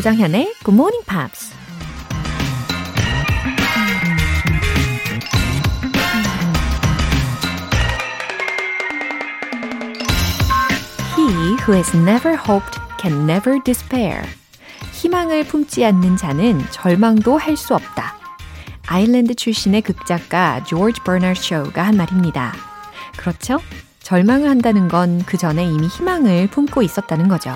조장현의 Good Morning Pops. He who has never hoped can never despair. 희망을 품지 않는 자는 절망도 할 수 없다. 아일랜드 출신의 극작가 조지 버너드 쇼가 한 말입니다. 그렇죠? 절망을 한다는 건 그 전에 이미 희망을 품고 있었다는 거죠.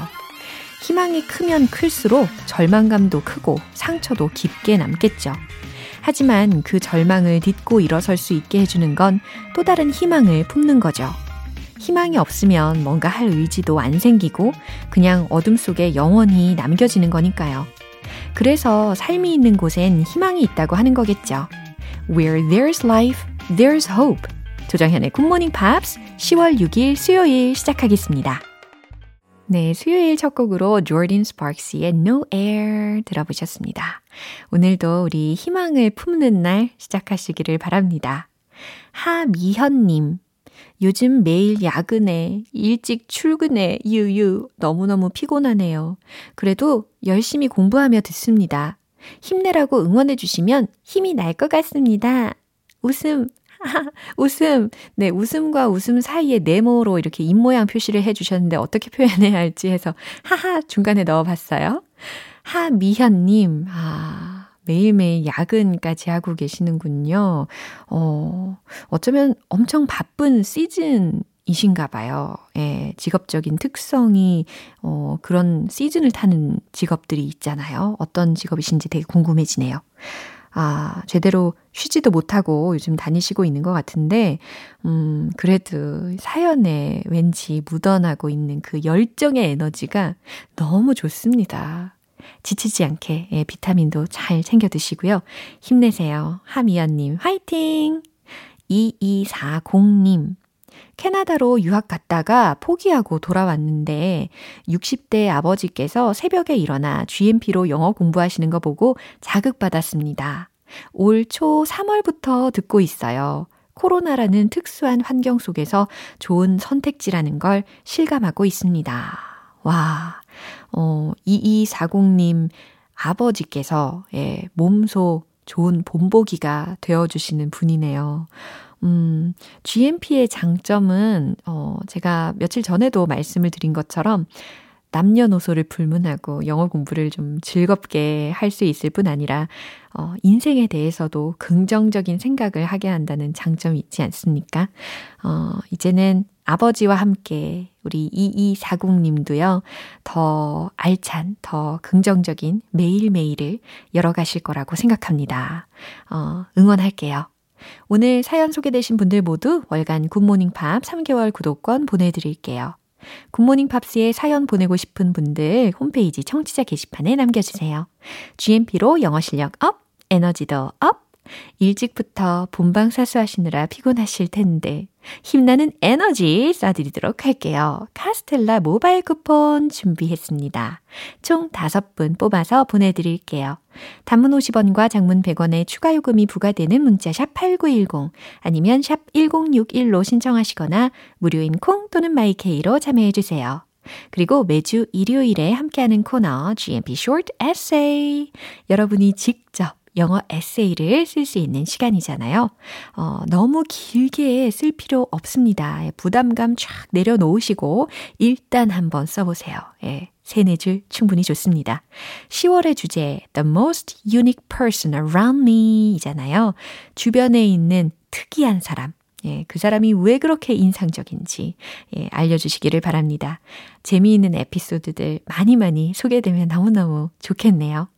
희망이 크면 클수록 절망감도 크고 상처도 깊게 남겠죠. 하지만 그 절망을 딛고 일어설 수 있게 해주는 건 또 다른 희망을 품는 거죠. 희망이 없으면 뭔가 할 의지도 안 생기고 그냥 어둠 속에 영원히 남겨지는 거니까요. 그래서 삶이 있는 곳엔 희망이 있다고 하는 거겠죠. Where there's life, there's hope. 조정현의 굿모닝 팝스 10월 6일 수요일 시작하겠습니다. 네, 수요일 첫 곡으로 조던 스파크스의 No Air 들어보셨습니다. 오늘도 우리 희망을 품는 날 시작하시기를 바랍니다. 하미현님, 요즘 매일 야근해, 일찍 출근해, 유유, 너무너무 피곤하네요. 그래도 열심히 공부하며 듣습니다. 힘내라고 응원해주시면 힘이 날 것 같습니다. 웃음, 웃음. 네, 웃음과 웃음 사이에 네모로 이렇게 입모양 표시를 해 주셨는데 어떻게 표현해야 할지 해서 하하 중간에 넣어 봤어요. 하미현 님, 아, 매일매일 야근까지 하고 계시는군요. 어, 어쩌면 엄청 바쁜 시즌 이신가 봐요. 예, 직업적인 특성이, 어, 그런 시즌을 타는 직업들이 있잖아요. 어떤 직업이신지 되게 궁금해지네요. 아, 제대로 쉬지도 못하고 요즘 다니시고 있는 것 같은데, 음, 그래도 사연에 왠지 묻어나고 있는 그 열정의 에너지가 너무 좋습니다. 지치지 않게 예, 비타민도 잘 챙겨 드시고요. 힘내세요. 하미연님, 화이팅! 2240님, 캐나다로 유학 갔다가 포기하고 돌아왔는데 60대 아버지께서 새벽에 일어나 GMP로 영어 공부하시는 거 보고 자극받았습니다. 올 초 3월부터 듣고 있어요. 코로나라는 특수한 환경 속에서 좋은 선택지라는 걸 실감하고 있습니다. 와, 어, 2240님 아버지께서, 예, 몸소 좋은 본보기가 되어주시는 분이네요. 음, GMP의 장점은, 어, 제가 며칠 전에도 말씀을 드린 것처럼 남녀노소를 불문하고 영어 공부를 좀 즐겁게 할 수 있을 뿐 아니라, 어, 인생에 대해서도 긍정적인 생각을 하게 한다는 장점이 있지 않습니까? 어, 이제는 아버지와 함께 우리 2240님도요, 더 알찬, 더 긍정적인 매일매일을 열어가실 거라고 생각합니다. 어, 응원할게요. 오늘 사연 소개되신 분들 모두 월간 굿모닝 팝 3개월 구독권 보내드릴게요. 굿모닝 팝스에 사연 보내고 싶은 분들 홈페이지 청취자 게시판에 남겨주세요. GMP로 영어 실력 up, 에너지도 up, 일찍부터 본방 사수 하시느라 피곤하실 텐데 힘나는 에너지 쏴드리도록 할게요. 카스텔라 모바일 쿠폰 준비했습니다. 총 5분 뽑아서 보내드릴게요. 단문 50원과 장문 100원의 추가 요금이 부과되는 문자 샵 8910 아니면 샵 1061로 신청하시거나 무료인 콩 또는 마이케이로 참여해주세요. 그리고 매주 일요일에 함께하는 코너 GMP Short Essay 여러분이 직접 영어 에세이를 쓸 수 있는 시간이잖아요. 어, 너무 길게 쓸 필요 없습니다. 예, 부담감 쫙 내려놓으시고 일단 한번 써보세요. 예, 세네 줄 충분히 좋습니다. 10월의 주제 The most unique person around me 이잖아요. 주변에 있는 특이한 사람. 예, 그 사람이 왜 그렇게 인상적인지 예, 알려주시기를 바랍니다. 재미있는 에피소드들 많이 많이 소개되면 너무너무 좋겠네요.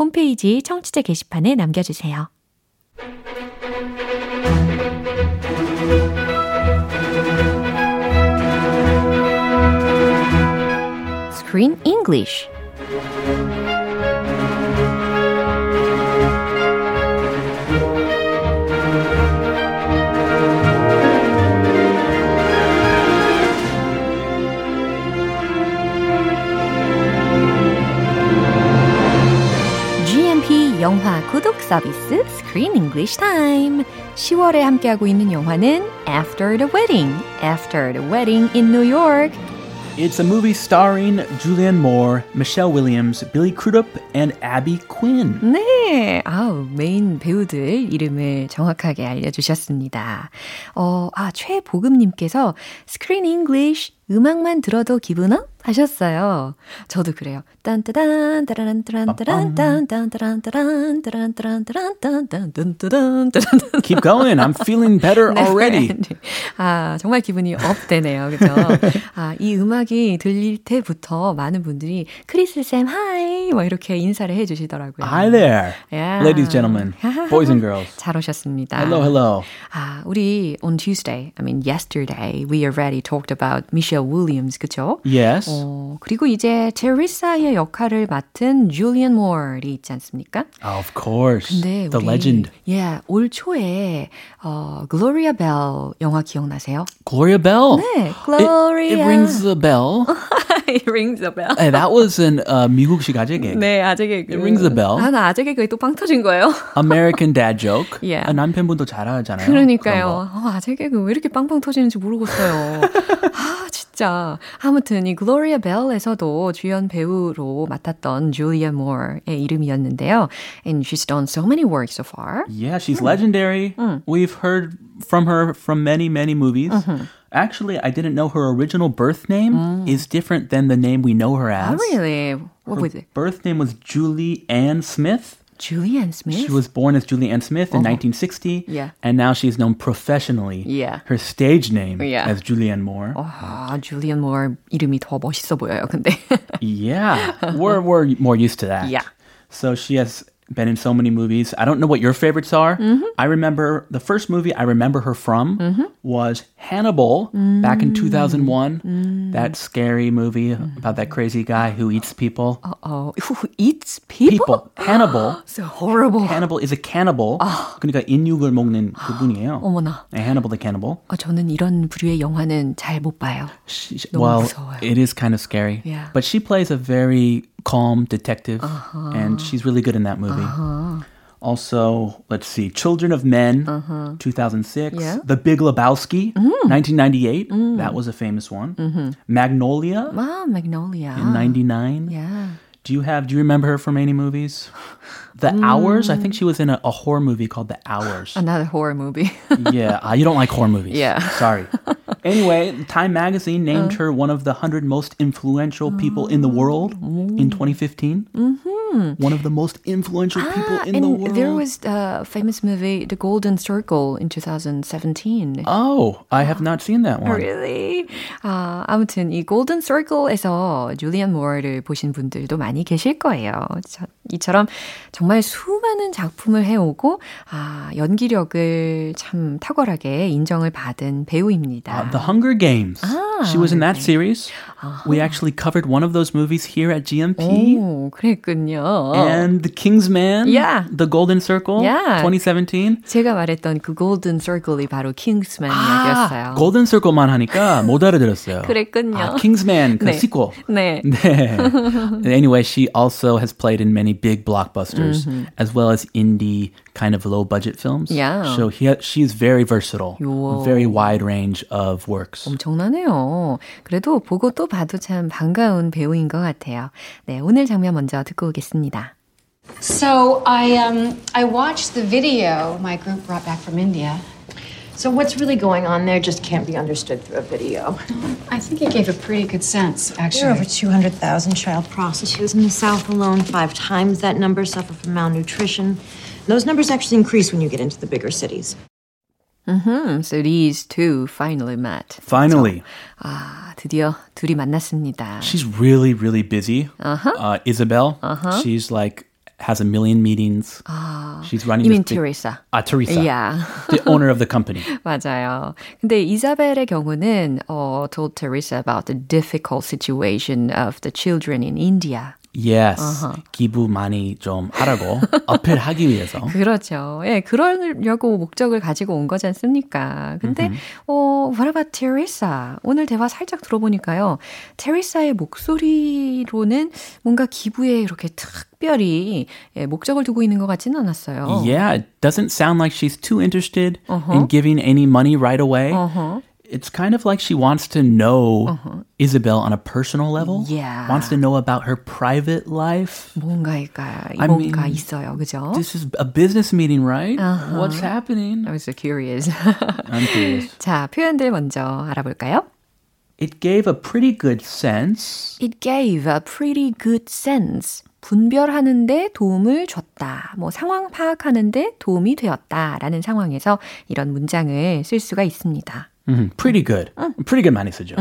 홈페이지 청취자 게시판에 남겨주세요. Screen English 서비스 Screen English Time. 10월에 함께하고 있는 영화는 After the Wedding, After the Wedding in New York. It's a movie starring Julianne Moore, Michelle Williams, Billy Crudup, and Abby Quinn. 네, 아우 메인 배우들 이름을 정확하게 알려주셨습니다. 어, 아 최보금님께서 스크린 잉글리쉬 음악만 들어도 기분 업 하셨어요. 저도 그래요. 딴따단 따라란 따란 따란 딴 따란 따란 따란 따란 따란 딴 따란 따란 따란 Keep going. I'm feeling better already. 아, 정말 기분이 up 되네요. 그죠? 아, 이 음악이 들릴 때부터 많은 분들이 크리스 쌤 hi 뭐 이렇게 인사를 해 주시더라고요. Hi there. Yeah. Ladies, gentlemen, boys and girls. 잘 오셨습니다. Hello, hello. 아, 우리 on Tuesday, I mean yesterday, we already talked about Michelle Williams, 그죠? Yes. 어, 그리고 이제 테레사의 역할을 맡은 줄리안 무어이 있지 않습니까? Of course. 근데 the 우리, legend. 예, 올 초에 어, 글로리아 벨 영화 기억나세요? Gloria Bell. 네, It, 글로리아. it rings a bell. It rings a bell. hey, that was an uh, 미국식 아재 개그. 네, 아재 개그. It rings a bell. 아, 나 아재 개그에 또빵 터진 거예요. American dad joke. Yeah. 아, 남편분도 잘 하잖아요. 그러니까요. 어, 아재 개그 왜 이렇게 빵빵 터지는지 모르겠어요. 아, 진짜. 아무튼 이 글로리아 벨에서도 주연 배우로 맡았던 줄리안 무어의 이름이었는데요. And she's done so many works so far. Yeah, she's legendary. We've heard from her from many, many movies. Actually, I didn't know her original birth name is different than the name we know her Oh, as. really? What Her was it? birth name was Julie Ann Smith. Julianne Smith? She was born as Julie Ann Smith in 1960. Yeah. And now she's known professionally. Yeah. Her stage name Yeah. as Julianne Moore. 아, 줄리안 모어 이름이 더 멋있어 보여요, 근데. Yeah. we're, we're more used to that. Yeah. So she has been in so many movies. I don't know what your favorites are. Mm-hmm. I remember the first movie I remember her from was Hannibal back Mm. in 2001. That scary movie about that crazy guy who eats people. 어, who eats people? People. Hannibal. So horrible. Hannibal is a cannibal. 그러니까 인육을 먹는 그분이에요. 어머나. 네, Hannibal the cannibal. 어, 저는 이런 부류의 영화는 잘 못 봐요. She, 너무 well, 무서워요. it is kind of scary. Yeah. But she plays a very calm detective, Uh-huh. and she's really good in that movie. Also, let's see, Children of Men, 2006. Uh-huh. Yeah. Mm. The Big Lebowski, 1998. That was a famous one. Mm-hmm. Magnolia 아, magnolia. in 99. Yeah. Do you have, do you remember her from any movies? The Hours, I think she was in a, a horror movie called The Hours. Another horror movie. yeah, uh, you don't like horror movies. Yeah. Sorry. Anyway, Time Magazine named her one of the 100 most influential people in the world in 2015. Mm-hmm. One of the most influential people in and the world. there was a famous movie, The Golden Circle, in 2017. oh, I have not seen that one. Really? 아, 아무튼 이 골든 서클에서 줄리안 모어를 보신 분들도 많이 계실 거예요. 저, 이처럼 정말 수많은 작품을 해오고 아, 연기력을 참 탁월하게 인정을 받은 배우입니다. Uh, the Hunger Games. she was in that series. Uh-huh. We actually covered one of those movies here at GMP. 오, 그랬군요. And The Kingsman. Yeah. The Golden Circle. Yeah. 2017. 제가 말했던 그 골든 서클이 바로 킹스맨 아, 이야기였어요. 골든 서클만 하니까 못 알아들었어요. 그랬군요. 아, Kingsman 그 네. 시퀄. 네. 네. anyway, she also has played in many big blockbusters as well as indie kind of low budget films. Yeah. So he, she's very versatile. 요. Very wide range of works. 엄청나네요. 그래도 보고 또 봐도 참 반가운 배우인 것 같아요. 네, 오늘 장면 먼저 듣고 오겠습니다. So I um I watched the video my group brought back from India. So what's really going on there just can't be understood through a video. I think it gave a pretty good sense, There are actually. over 200,000 child prostitutes in the South alone. Five times that number suffer from malnutrition. Those numbers actually increase when you get into the bigger cities. Hmm, so these two finally met. Finally, 아, 드디어 둘이 만났습니다. she's really, really busy. Uh-huh. Isabel, she's like, has a million meetings. she's running You mean this big- Teresa? Ah, Teresa. Yeah. the owner of the company. 맞아요. 근데 이사벨의 경우는 uh, told Teresa about the difficult situation of the children in India. Yes. 기부 많이 좀 하라고 어필하기 위해서. 그렇죠. 예, 그러려고 목적을 가지고 온 거지 않습니까? 근데, 어, what about Teresa? 오늘 대화 살짝 들어보니까요. 테리사의 목소리로는 뭔가 기부에 이렇게 특별히 예, 목적을 두고 있는 것 같지는 않았어요. Yeah, it doesn't sound like she's too interested in giving any money right away. it's kind of like she wants to know Isabel on a personal level. Yeah. Wants to know about her private life. 뭔가일까? I 뭔가 mean, 있어요, 그죠? This is a business meeting, right? What's happening? I was so curious. I'm curious. 자, 표현들 먼저 알아볼까요? It gave a pretty good sense. It gave a pretty good sense. 분별하는데 도움을 줬다. 뭐 상황 파악하는데 도움이 되었다. 라는 상황에서 이런 문장을 쓸 수가 있습니다. Mhm, Pretty good. Pretty good 많이 쓰죠.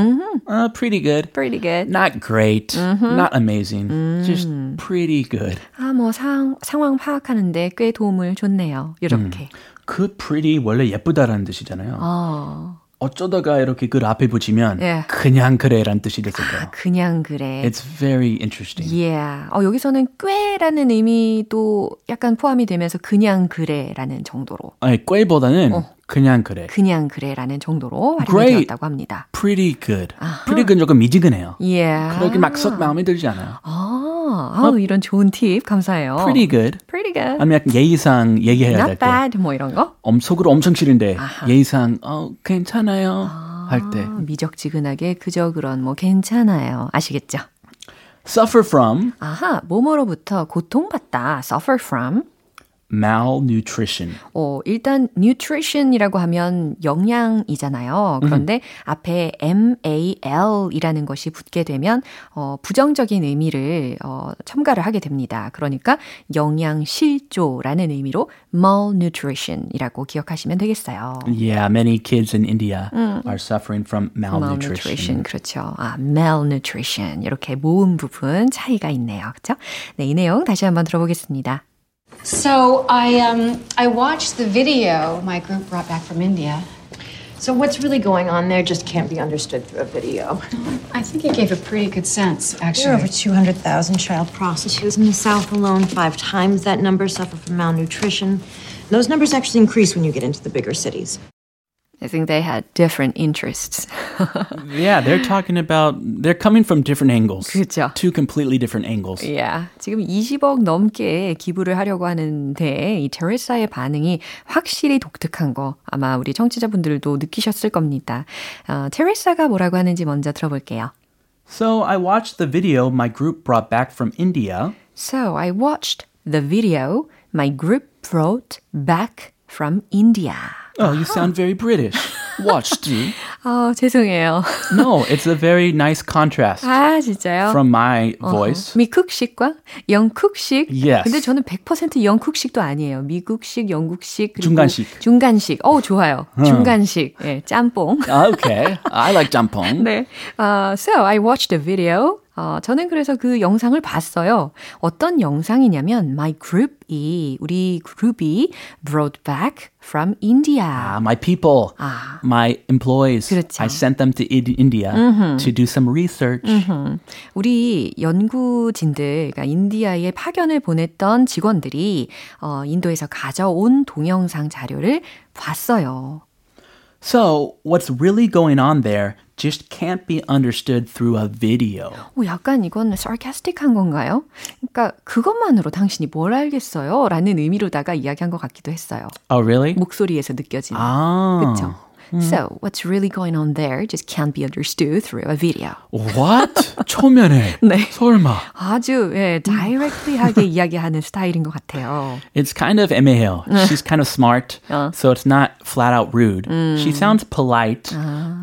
Uh, pretty good. Pretty good. Not great. Not amazing. Just pretty good. 아, 뭐 상, 상황 파악하는데 꽤 도움을 줬네요. 이렇게. 그 pretty 원래 예쁘다라는 뜻이잖아요. 어, 어쩌다가 이렇게 그 앞에 붙이면 예. 그냥 그래라는 뜻이 됐을까요? 그냥 그래. It's very interesting. Yeah. 어, 여기서는 꽤라는 의미도 약간 포함이 되면서 그냥 그래라는 정도로. 아니, 꾀보다는 그냥 그래. 그냥 그래라는 정도로. 활용되었다고 합니다. Pretty good. Pretty good 조금 미지근해요. Yeah. 그렇게 막썩 마음에 들지 않아요. 아, 아우, 이런 좋은 팁 감사해요. Pretty good. Pretty good. 아니면 약간 예의상 얘기해야 될 Not 때. bad. 뭐 이런 거? 엄 속으로 엄청 싫은데 예의상 어 괜찮아요 할 때. 미적지근하게 그저 그런 뭐 괜찮아요. 아시겠죠? suffer from 아하, 뭐뭐로부터 고통받다. suffer from. Malnutrition. 어, 일단 nutrition이라고 하면 영양이잖아요. 그런데 앞에 mal이라는 것이 붙게 되면 어, 부정적인 의미를 어, 첨가를 하게 됩니다. 그러니까 영양실조라는 의미로 malnutrition이라고 기억하시면 되겠어요. Yeah, many kids in India are suffering from malnutrition. malnutrition 그렇죠. 아, malnutrition 이렇게 모음 부분 차이가 있네요. 그렇죠? 네, 이 내용 다시 한번 들어보겠습니다. So I um I watched the video my group brought back from India. So what's really going on there just can't be understood through a video. I think it gave a pretty good sense, There are actually. over 200,000 child prostitutes in the South alone. Five times that number suffer from malnutrition. Those numbers actually increase when you get into the bigger cities. I think they had different interests. Yeah, they're talking about they're coming from different angles. 그렇죠. Two completely different angles. yeah. 지금 20억 넘게 기부를 하려고 하는데 이 테레사의 반응이 확실히 독특한 거 아마 우리 청취자분들도 느끼셨을 겁니다. 어, 테레사가 뭐라고 하는지 먼저 들어볼게요. So I watched the video my group brought back from India. So I watched the video my group brought back from India. Oh, you sound very British. Watched. 아, 죄송해요. No, it's a very nice contrast 아, 진짜요? from my voice. 미국식과 영국식. Yes. 근데 저는 100% 영국식도 아니에요. 미국식, 영국식, 중간식. 중간식. 어, 좋아요. 중간식. 예, 짬뽕. Okay, I like jampong. 네. Uh, so I watched the video. 어, 저는 그래서 그 영상을 봤어요. 어떤 영상이냐면 my group이 우리 그룹이 brought back from India. Ah, my people, 아. my employees. 그렇죠. I sent them to India to do some research. 우리 연구진들, 그러니까 인디아에 파견을 보냈던 직원들이 어, 인도에서 가져온 동영상 자료를 봤어요. So, what's really going on there just can't be understood through a video. 어, 약간 이건 sarcastic한 건가요? 그러니까 그것만으로 당신이 뭘 알겠어요? 라는 의미로다가 이야기한 것 같기도 했어요. Oh, really? 목소리에서 느껴지는. Ah. 그렇죠? So, what's really going on there just can't be understood through a video. What? 초면에. 네. 설마. 아주 예, directly하게 이야기하는 스타일인 것 같아요. It's kind of 애매해요. She's kind of smart, so it's not flat out rude. She sounds polite,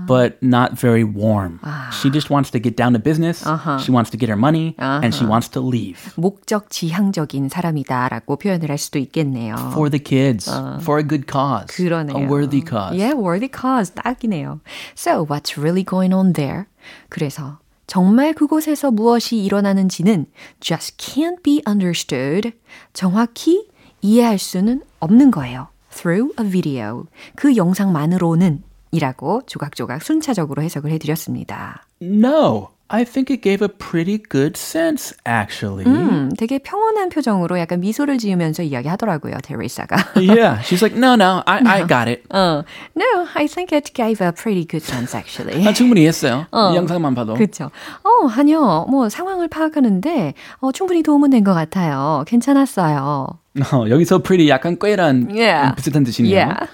but not very warm. She just wants to get down to business. She wants to get her money, and she wants to leave. 목적 지향적인 사람이다라고 표현을 할 수도 있겠네요. For the kids, for a good cause, 그러네요. a worthy cause. Yeah, worthy cause. 딱이네요. So, what's really going on there? 그래서 정말 그곳에서 무엇이 일어나는지는 just can't be understood. 정확히 이해할 수는 없는 거예요. Through a video. 그 영상만으로는 이라고 조각조각 순차적으로 해석을 해드렸습니다. No, I think it gave a pretty good sense, actually. 음, 되게 평온한 표정으로 약간 미소를 지으면서 이야기하더라고요, 테레사가. yeah, she's like, no, no, I, I got it. 어, no, I think it gave a pretty good sense actually. 나 충분히 했어요. 이 영상만 봐도. 그렇죠. 어, 아니요. 뭐 상황을 파악하는데 어, 충분히 도움은 된 것 같아요. 괜찮았어요. 어, 여기서 pretty 약간 꾀란 Yeah. 비슷한 뜻이네요. Yeah.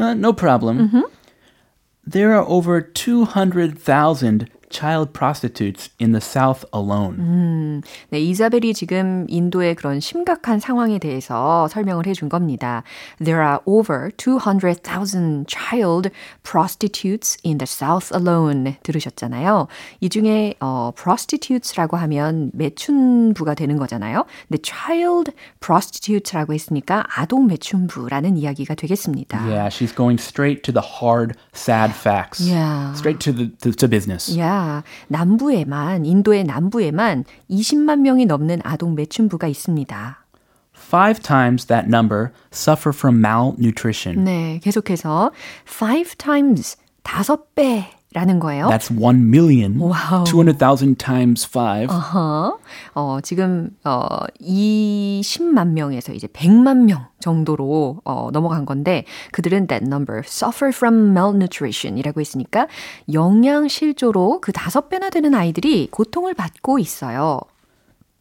Uh, no problem. There are over 200,000 child prostitutes in the South alone. 음, 네, 이사벨이 지금 인도의 그런 심각한 상황에 대해서 설명을 해준 겁니다. There are over 200,000 child prostitutes in the South alone. 들으셨잖아요. 이 중에 어, prostitutes라고 하면 매춘부가 되는 거잖아요. 근데 child prostitute라고 했으니까 아동 매춘부라는 이야기가 되겠습니다. Yeah, she's going straight to the hard, sad facts. Yeah. Straight to the to, to business. Yeah. 남부에만 인도의 남부에만 20만 명이 넘는 아동 매춘부가 있습니다. Five times that number suffer from malnutrition. 네, 계속해서 five times 다섯 배 라는 거예요. That's one million. Wow. 200,000 times five. 어허. 어, 지금 어 20만 명에서 이제 100만 명 정도로 어, 넘어간 건데 그들은 that number suffer from malnutrition이라고 했으니까 영양 실조로 그 다섯 배나 되는 아이들이 고통을 받고 있어요.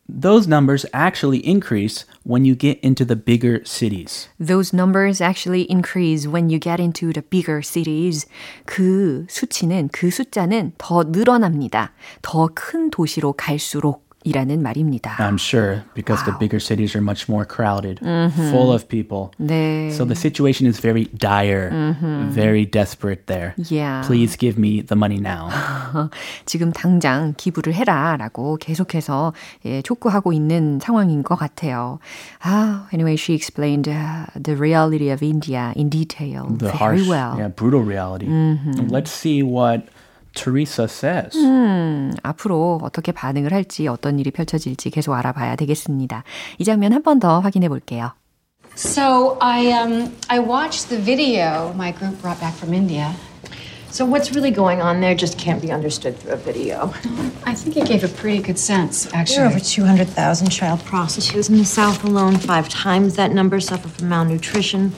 Those numbers actually increase when you get into the bigger cities. Those numbers actually increase when you get into the bigger cities. 그 수치는, 그 숫자는 더 늘어납니다. 더 큰 도시로 갈수록. 이라는 말입니다. I'm sure because the bigger cities are much more crowded, full of people. 네. So the situation is very dire, very desperate there. Yeah. Please give me the money now. 지금 당장 기부를 해라라고 계속해서 예, 촉구하고 있는 상황인 것 같아요. 아, anyway, she explained uh, the reality of India in detail The very harsh, well. yeah, brutal reality. Let's see what Teresa says. 음, 앞으로 어떻게 반응을 할지 어떤 일이 펼쳐질지 계속 알아봐야 되겠습니다. 이 장면 한 번 더 확인해 볼게요. So I um I watched the video my group brought back from India. So what's really going on there just can't be understood through a video. I think it gave a pretty good sense, There are actually. over 200,000 child prostitutes in the South alone. Five times that number suffer from malnutrition.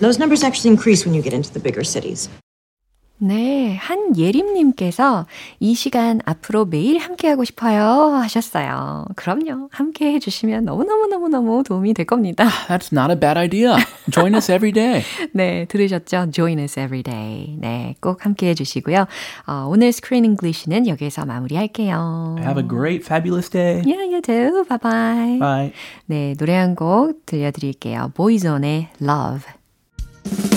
Those numbers actually increase when you get into the bigger cities. 네, 한예림님께서 이 시간 앞으로 매일 함께하고 싶어요 하셨어요. 그럼요. 함께 해주시면 너무너무너무너무 도움이 될 겁니다. That's not a bad idea. Join us every day. 네, 들으셨죠? Join us every day. 네, 꼭 함께 해주시고요. 어, 오늘 스크린 잉글리시는 여기서 마무리할게요. Have a great, fabulous day. Yeah, you too. Bye bye. Bye. 네, 노래 한 곡 들려드릴게요. 보이존의 Love.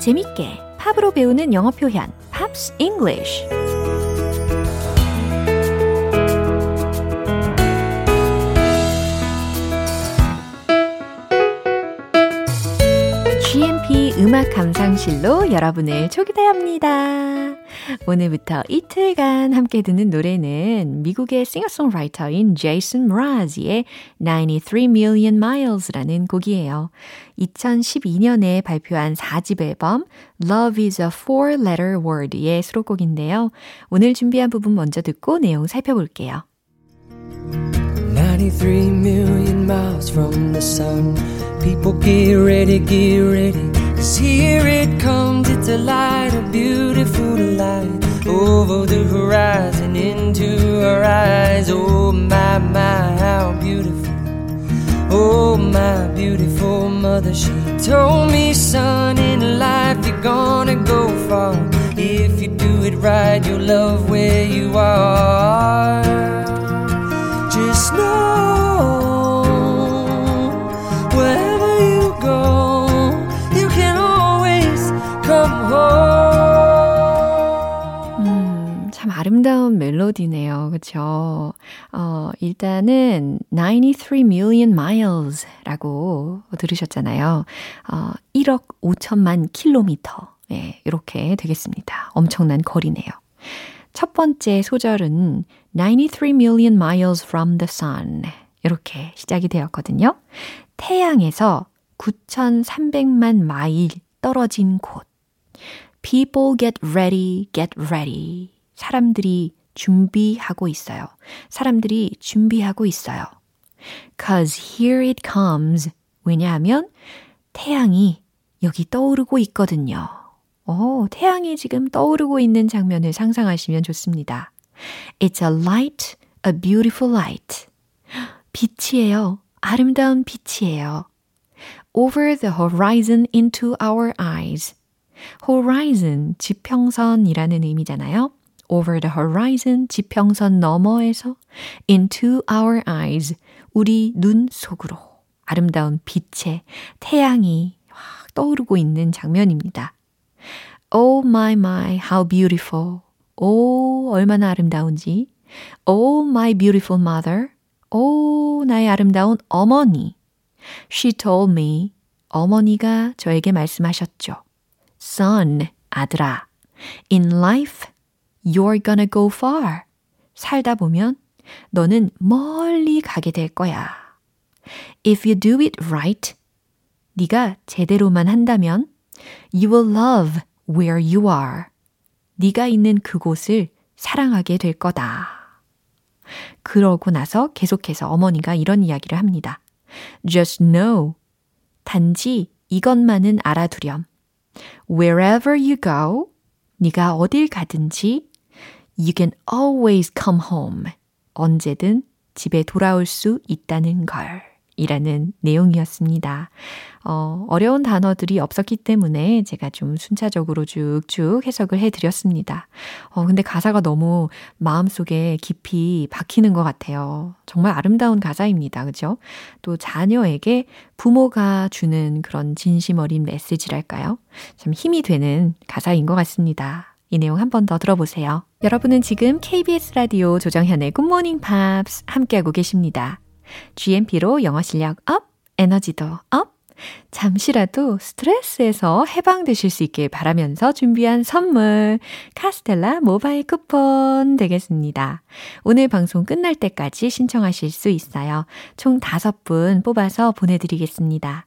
재밌게 팝으로 배우는 영어 표현 Pops English GMP 음악 감상실로 여러분을 초대합니다. 오늘부터 이틀간 함께 듣는 노래는 미국의 싱어송라이터인 제이슨 므라즈의 93 Million Miles라는 곡이에요. 2012년에 발표한 4집 앨범 Love is a Four-Letter Word의 수록곡인데요. 오늘 준비한 부분 먼저 듣고 내용 살펴볼게요. 93 million miles from the sun. People get ready, get ready. Cause here it comes, it's a light, a beautiful light. Over the horizon, into our eyes. Oh my, my, how beautiful. Oh my beautiful mother, she told me, son, in life you're gonna go far. If you do it right, you'll love where you are. Just know 아름다운 멜로디네요. 그쵸? 어, 일단은 93 million miles 라고 들으셨잖아요. 어, 1억 5천만 킬로미터. 예, 이렇게 되겠습니다. 엄청난 거리네요. 첫 번째 소절은 93 million miles from the sun. 이렇게 시작이 되었거든요. 태양에서 9,300만 마일 떨어진 곳. People get ready, get ready. 사람들이 준비하고 있어요. 사람들이 준비하고 있어요. Cause here it comes. 왜냐하면 태양이 여기 떠오르고 있거든요. 오, 태양이 지금 떠오르고 있는 장면을 상상하시면 좋습니다. It's a light, a beautiful light. 빛이에요. 아름다운 빛이에요. Over the horizon into our eyes. horizon, 지평선이라는 의미잖아요. Over the horizon, 지평선 너머에서 into our eyes, 우리 눈 속으로 아름다운 빛의 태양이 확 떠오르고 있는 장면입니다. Oh my my, how beautiful. 오, 얼마나 아름다운지. Oh my beautiful mother. 오, 나의 아름다운 어머니. She told me. 어머니가 저에게 말씀하셨죠. Son, 아들아. In life, you're gonna go far. 살다 보면 너는 멀리 가게 될 거야. If you do it right, 네가 제대로만 한다면 you will love where you are. 네가 있는 그곳을 사랑하게 될 거다. 그러고 나서 계속해서 어머니가 이런 이야기를 합니다. Just know. 단지 이것만은 알아두렴. Wherever you go, 네가 어딜 가든지 you can always come home. 언제든 집에 돌아올 수 있다는 걸. 이라는 내용이었습니다. 어, 어려운 단어들이 없었기 때문에 제가 좀 순차적으로 쭉쭉 해석을 해드렸습니다. 어, 근데 가사가 너무 마음속에 깊이 박히는 것 같아요. 정말 아름다운 가사입니다. 그죠? 또 자녀에게 부모가 주는 그런 진심 어린 메시지랄까요? 참 힘이 되는 가사인 것 같습니다. 이 내용 한 번 더 들어보세요. 여러분은 지금 KBS 라디오 조정현의 굿모닝 팝스 함께하고 계십니다. GMP로 영어 실력 up, 에너지도 up, 잠시라도 스트레스에서 해방되실 수 있길 바라면서 준비한 선물, 카스텔라 모바일 쿠폰 되겠습니다. 오늘 방송 끝날 때까지 신청하실 수 있어요. 총 5분 뽑아서 보내드리겠습니다.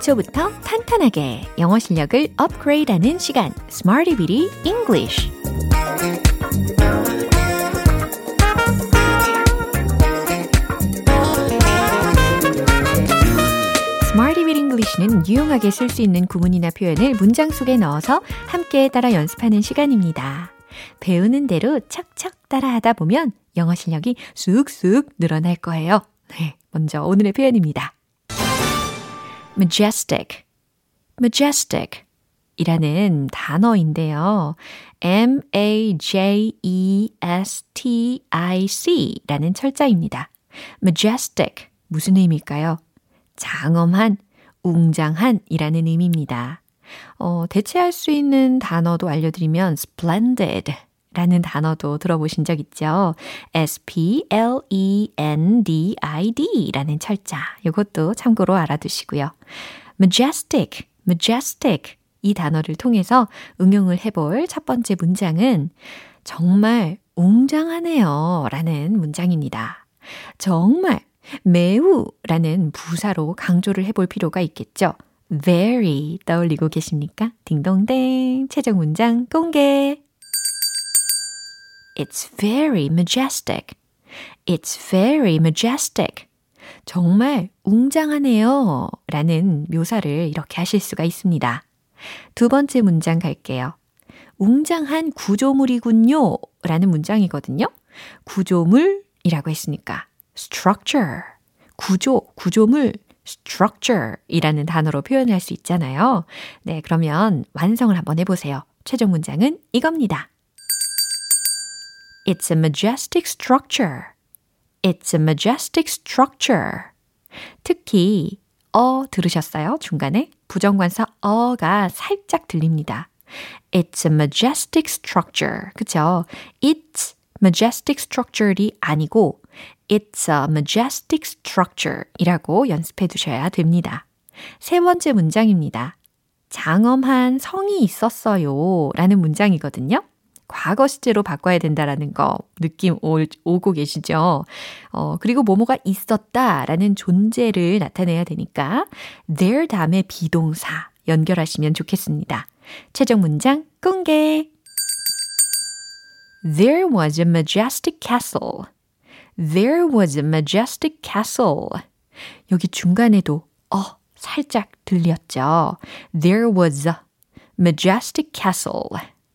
기초부터 탄탄하게 영어 실력을 업그레이드하는 시간, Smarty Bitty English. Smarty Bit English는 유용하게 쓸 수 있는 구문이나 표현을 문장 속에 넣어서 함께 따라 연습하는 시간입니다. 배우는 대로 척척 따라하다 보면 영어 실력이 쑥쑥 늘어날 거예요. 네, 먼저 오늘의 표현입니다. Majestic, majestic 이라는 단어인데요. M-A-J-E-S-T-I-C 라는 철자입니다. majestic 무슨 의미일까요? 장엄한, 웅장한 이라는 의미입니다. 어, 대체할 수 있는 단어도 알려드리면 splendid 라는 단어도 들어보신 적 있죠? S-P-L-E-N-D-I-D 라는 철자. 이것도 참고로 알아두시고요. majestic, majestic 이 단어를 통해서 응용을 해볼 첫 번째 문장은 정말 웅장하네요 라는 문장입니다. 정말, 매우 라는 부사로 강조를 해볼 필요가 있겠죠. very 떠올리고 계십니까? 딩동댕. 최종 문장 공개. It's very majestic. It's very majestic. 정말 웅장하네요. 라는 묘사를 이렇게 하실 수가 있습니다. 두 번째 문장 갈게요. 웅장한 구조물이군요. 라는 문장이거든요. 구조물 이라고 했으니까 structure, 구조, 구조물, structure 이라는 단어로 표현할 수 있잖아요. 네, 그러면 완성을 한번 해보세요. 최종 문장은 이겁니다. It's a majestic structure. It's a majestic structure. 특히 어 들으셨어요? 중간에 부정관사 어가 살짝 들립니다. It's a majestic structure. 그쵸? It's majestic structure이 아니고 It's a majestic structure 이라고 연습해 두셔야 됩니다. 세 번째 문장입니다. 장엄한 성이 있었어요 라는 문장이거든요. 과거 시제로 바꿔야 된다라는 거 느낌 오, 오고 계시죠? 어, 그리고 뭐뭐가 있었다라는 존재를 나타내야 되니까 there 다음에 비동사 연결하시면 좋겠습니다. 최종 문장 공개. There was a majestic castle. There was a majestic castle. 여기 중간에도 어 살짝 들렸죠. There was a majestic castle.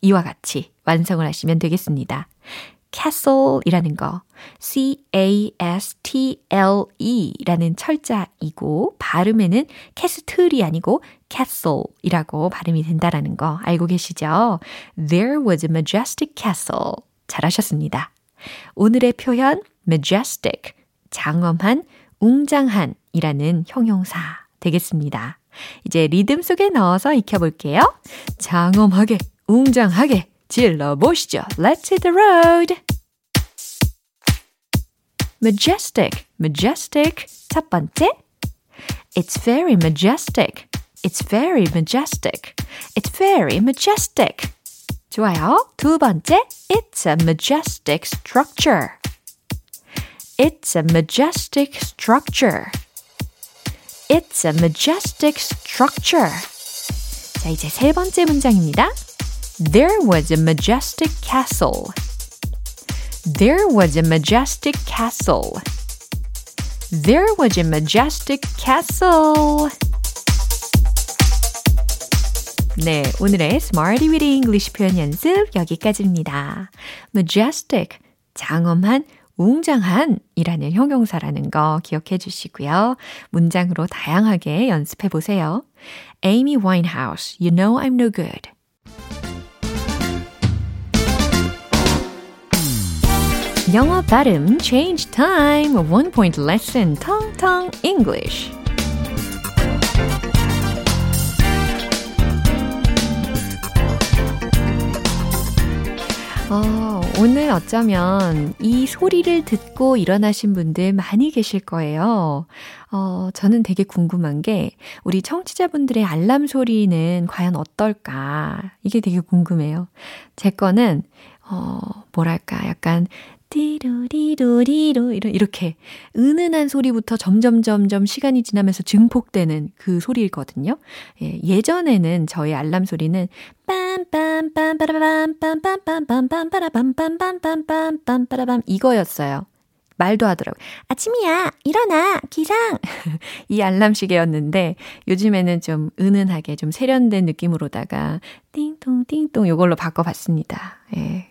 이와 같이 완성을 하시면 되겠습니다. castle이라는 거 C-A-S-T-L-E라는 철자이고 발음에는 castle이 아니고 castle이라고 발음이 된다라는 거 알고 계시죠? There was a majestic castle. 잘하셨습니다. 오늘의 표현 majestic, 장엄한, 웅장한이라는 형용사 되겠습니다. 이제 리듬 속에 넣어서 익혀볼게요. 장엄하게, 웅장하게 질러보시죠. Let's hit the road. majestic, majestic. 첫 번째. It's very majestic. It's very majestic. It's very majestic. 좋아요. 두 번째. It's a majestic structure. It's a majestic structure. It's a majestic structure. 자, 이제 세 번째 문장입니다. There was a majestic castle. There was a majestic castle. There was a majestic castle. 네, 오늘의 Smarty with English 표현 연습 여기까지입니다. majestic, 장엄한, 웅장한 이라는 형용사라는 거 기억해 주시고요. 문장으로 다양하게 연습해 보세요. Amy Winehouse, You Know I'm No Good. 영어 발음 change time one point lesson Tong Tong English 어, 오늘 어쩌면 이 소리를 듣고 일어나신 분들 많이 계실 거예요. 어, 저는 되게 궁금한 게 우리 청취자분들의 알람 소리는 과연 어떨까? 이게 되게 궁금해요. 제 거는 어, 뭐랄까, 약간 띠로리로리로 이렇게 은은한 소리부터 점점 점점 시간이 지나면서 증폭되는 그 소리거든요. 예, 예전에는 저희 알람 소리는 빰빰빰 빠라밤 빰빰빰빰빰 빠라밤 빰빰빰빰빰 빠라밤 이거였어요. 말도 하더라고요. 아침이야! 일어나! 기상! 이 알람 시계였는데 요즘에는 좀 은은하게 좀 세련된 느낌으로다가 띵동 띵동 요걸로 바꿔봤습니다. 예.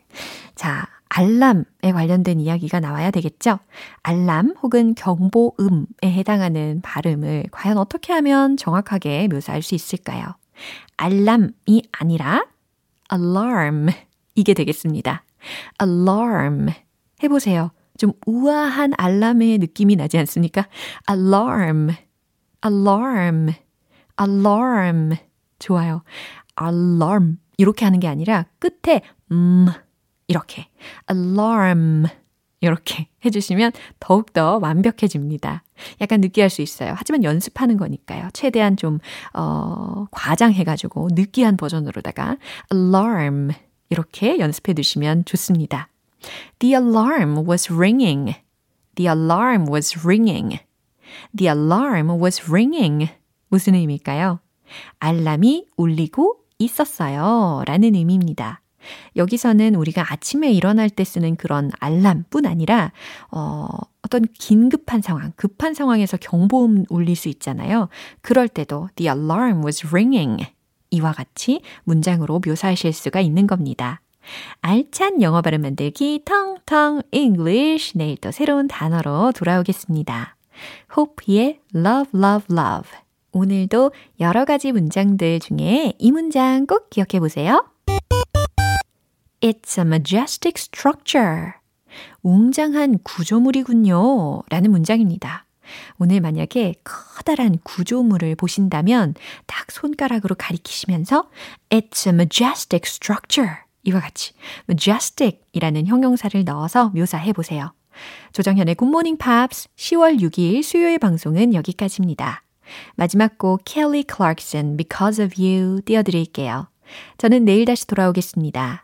자, 알람에 관련된 이야기가 나와야 되겠죠? 알람 혹은 경보음에 해당하는 발음을 과연 어떻게 하면 정확하게 묘사할 수 있을까요? 알람이 아니라 alarm 이게 되겠습니다. alarm 해보세요. 좀 우아한 알람의 느낌이 나지 않습니까? alarm, alarm, alarm. 좋아요. alarm. 이렇게 하는 게 아니라 끝에 음 이렇게 alarm 이렇게 해주시면 더욱더 완벽해집니다. 약간 느끼할 수 있어요. 하지만 연습하는 거니까요. 최대한 좀, 어, 과장해가지고 느끼한 버전으로다가 alarm 이렇게 연습해 두시면 좋습니다. The alarm was ringing. The alarm was ringing. The alarm was ringing. 무슨 의미일까요? 알람이 울리고 있었어요. 라는 의미입니다. 여기서는 우리가 아침에 일어날 때 쓰는 그런 알람뿐 아니라 어, 어떤 긴급한 상황, 급한 상황에서 경보음 울릴 수 있잖아요. 그럴 때도 the alarm was ringing 이와 같이 문장으로 묘사하실 수가 있는 겁니다. 알찬 영어 발음 만들기 텅텅 English 내일 또 새로운 단어로 돌아오겠습니다. 호피의 Love Love Love 오늘도 여러 가지 문장들 중에 이 문장 꼭 기억해 보세요. It's a majestic structure. 웅장한 구조물이군요. 라는 문장입니다. 오늘 만약에 커다란 구조물을 보신다면 딱 손가락으로 가리키시면서 It's a majestic structure. 이와 같이 majestic 이라는 형용사를 넣어서 묘사해 보세요. 조정현의 굿모닝 팝스 10월 6일 수요일 방송은 여기까지입니다. 마지막 곡 켈리 클락슨 Because of You 띄워드릴게요. 저는 내일 다시 돌아오겠습니다.